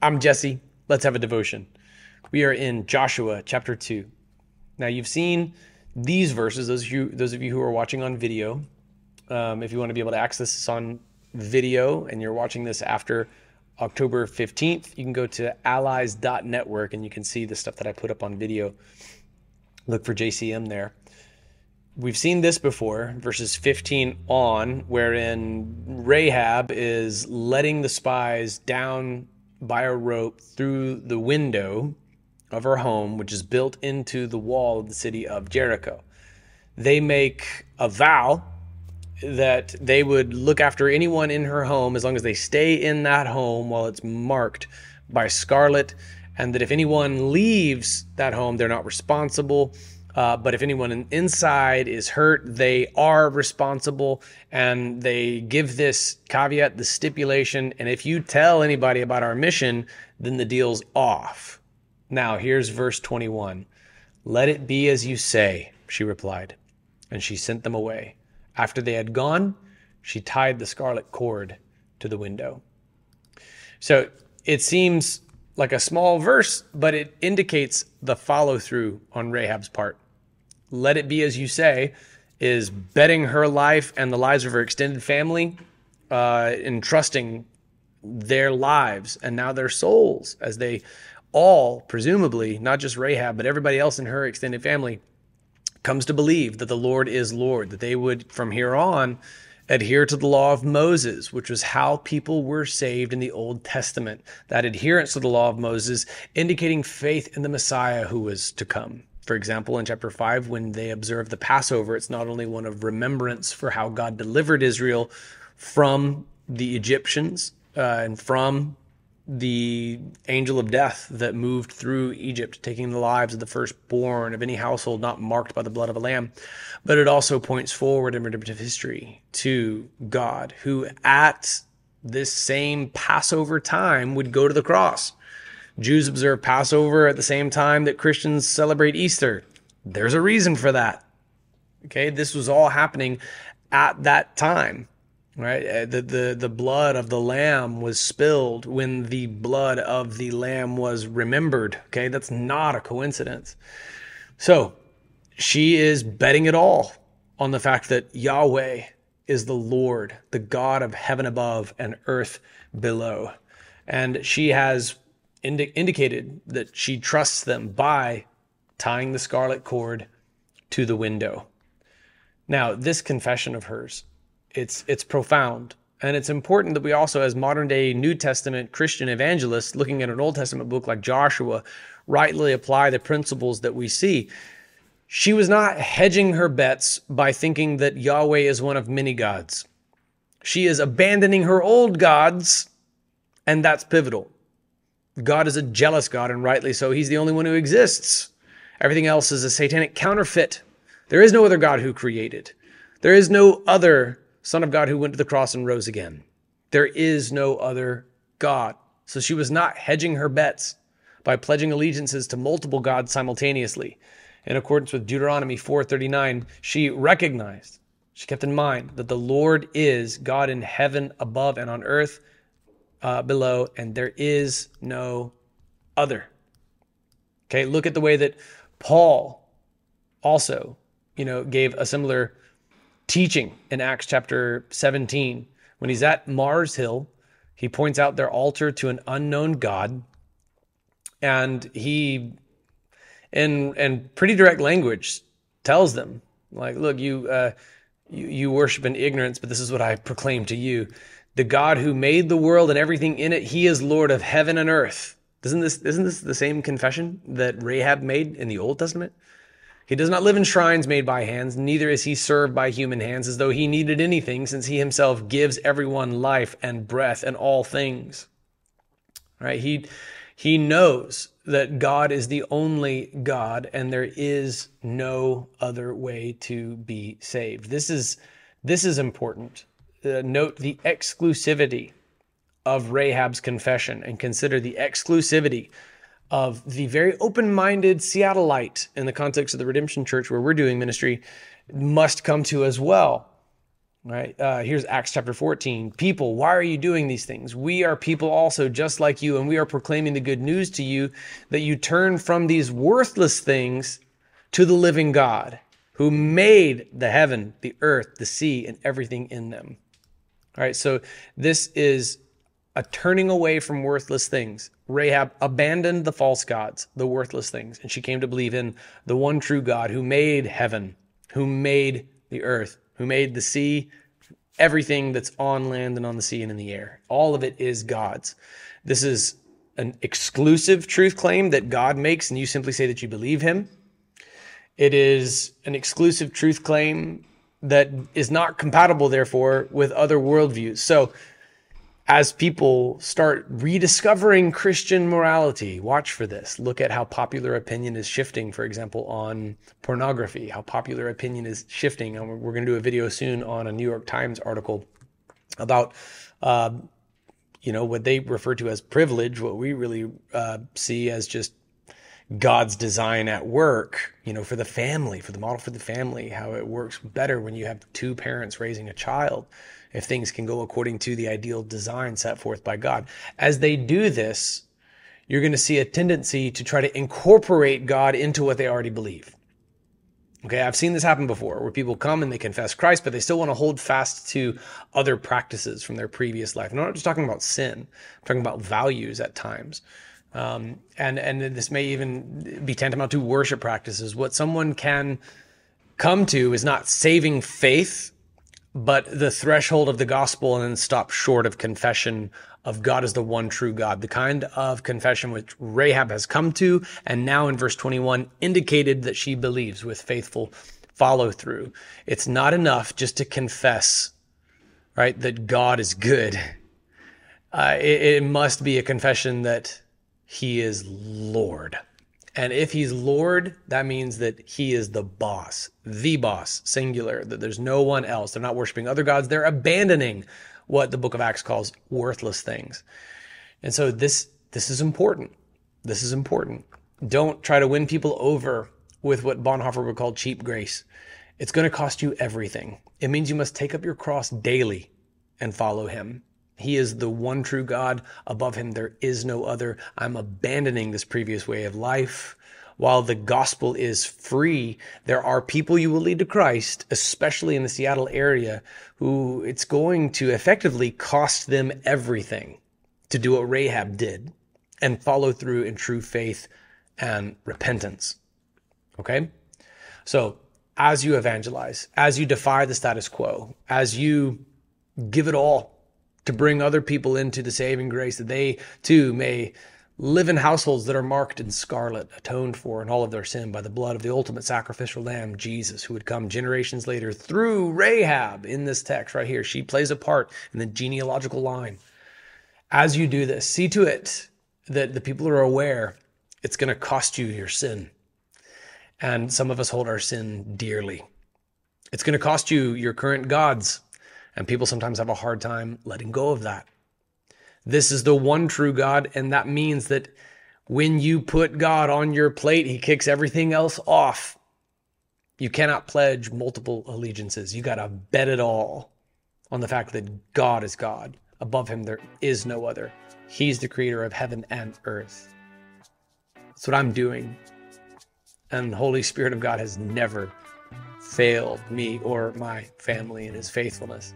I'm Jesse. Let's have a devotion. We are in Joshua chapter 2. Now, you've seen these verses, those of you, those of you who are watching on video. Um, if you want to be able to access this on video and you're watching this after October 15th, you can go to allies.network and you can see the stuff that I put up on video. Look for JCM there. We've seen this before, verses 15 on, wherein Rahab is letting the spies down by a rope through the window of her home, which is built into the wall of the city of Jericho. They make a vow that they would look after anyone in her home as long as they stay in that home while it's marked by scarlet, and that if anyone leaves that home, they're not responsible. Uh, but if anyone inside is hurt, they are responsible. And they give this caveat, the stipulation. And if you tell anybody about our mission, then the deal's off. Now, here's verse 21. Let it be as you say, she replied. And she sent them away. After they had gone, she tied the scarlet cord to the window. So it seems like a small verse, but it indicates the follow through on Rahab's part let it be as you say, is betting her life and the lives of her extended family, uh, entrusting their lives and now their souls as they all, presumably, not just Rahab, but everybody else in her extended family, comes to believe that the Lord is Lord, that they would, from here on, adhere to the law of Moses, which was how people were saved in the Old Testament. That adherence to the law of Moses indicating faith in the Messiah who was to come. For example, in chapter 5, when they observe the Passover, it's not only one of remembrance for how God delivered Israel from the Egyptians uh, and from the angel of death that moved through Egypt, taking the lives of the firstborn of any household not marked by the blood of a lamb. But it also points forward in redemptive history to God, who at this same Passover time would go to the cross Jews observe Passover at the same time that Christians celebrate Easter. There's a reason for that. Okay, this was all happening at that time, right? Uh, the, the, the blood of the lamb was spilled when the blood of the lamb was remembered. Okay, that's not a coincidence. So she is betting it all on the fact that Yahweh is the Lord, the God of heaven above and earth below. And she has indi- indicated that she trusts them by tying the scarlet cord to the window. Now, this confession of hers, it's it's profound. And it's important that we also, as modern day New Testament Christian evangelists, looking at an Old Testament book like Joshua, rightly apply the principles that we see. She was not hedging her bets by thinking that Yahweh is one of many gods. She is abandoning her old gods, and that's pivotal. God is a jealous God, and rightly so. He's the only one who exists. Everything else is a satanic counterfeit. There is no other God who created. There is no other Son of God who went to the cross and rose again. There is no other God. So she was not hedging her bets by pledging allegiances to multiple gods simultaneously. In accordance with Deuteronomy 4:39, she recognized, she kept in mind that the Lord is God in heaven above and on earth uh, below, and there is no other. Okay, look at the way that Paul also, you know, gave a similar teaching in Acts chapter 17. When he's at Mars Hill, he points out their altar to an unknown God, and he, in in pretty direct language, tells them, like, look, you uh, you, you worship in ignorance, but this is what I proclaim to you the God who made the world and everything in it, he is Lord of heaven and earth. Isn't this, isn't this the same confession that Rahab made in the Old Testament? He does not live in shrines made by hands, neither is he served by human hands as though he needed anything, since he himself gives everyone life and breath and all things. Right? He, he knows that God is the only God and there is no other way to be saved. This is, this is important uh, note the exclusivity of Rahab's confession and consider the exclusivity of the very open minded Seattleite in the context of the Redemption Church where we're doing ministry must come to as well. Right? Uh, here's Acts chapter 14. People, why are you doing these things? We are people also just like you, and we are proclaiming the good news to you that you turn from these worthless things to the living God who made the heaven, the earth, the sea, and everything in them. All right, so this is a turning away from worthless things. Rahab abandoned the false gods, the worthless things, and she came to believe in the one true God who made heaven, who made the earth, who made the sea, everything that's on land and on the sea and in the air. All of it is God's. This is an exclusive truth claim that God makes, and you simply say that you believe him. It is an exclusive truth claim that is not compatible, therefore, with other worldviews. So, as people start rediscovering Christian morality, watch for this. Look at how popular opinion is shifting, for example, on pornography, how popular opinion is shifting. And we're going to do a video soon on a New York Times article about, uh, you know, what they refer to as privilege, what we really uh, see as just God's design at work, you know, for the family, for the model for the family, how it works better when you have two parents raising a child if things can go according to the ideal design set forth by God. As they do this, you're going to see a tendency to try to incorporate God into what they already believe. Okay, I've seen this happen before where people come and they confess Christ, but they still want to hold fast to other practices from their previous life. And I'm not just talking about sin, I'm talking about values at times. Um, and, and this may even be tantamount to worship practices. What someone can come to is not saving faith but the threshold of the gospel and then stop short of confession of God as the one true God, the kind of confession which Rahab has come to, and now in verse 21 indicated that she believes with faithful follow through. It's not enough just to confess, right, that God is good. Uh, it, it must be a confession that He is Lord. And if he's Lord, that means that he is the boss, the boss, singular, that there's no one else. They're not worshiping other gods. They're abandoning what the book of Acts calls worthless things. And so this, this is important. This is important. Don't try to win people over with what Bonhoeffer would call cheap grace. It's going to cost you everything. It means you must take up your cross daily and follow him. He is the one true God. Above him, there is no other. I'm abandoning this previous way of life. While the gospel is free, there are people you will lead to Christ, especially in the Seattle area, who it's going to effectively cost them everything to do what Rahab did and follow through in true faith and repentance. Okay? So, as you evangelize, as you defy the status quo, as you give it all to bring other people into the saving grace that they too may live in households that are marked in scarlet, atoned for in all of their sin by the blood of the ultimate sacrificial lamb, Jesus, who would come generations later through Rahab in this text right here. She plays a part in the genealogical line. As you do this, see to it that the people are aware it's going to cost you your sin. And some of us hold our sin dearly. It's going to cost you your current gods. And people sometimes have a hard time letting go of that. This is the one true God, and that means that when you put God on your plate, he kicks everything else off. You cannot pledge multiple allegiances. You got to bet it all on the fact that God is God. Above him, there is no other. He's the creator of heaven and earth. That's what I'm doing. And the Holy Spirit of God has never failed me or my family in his faithfulness.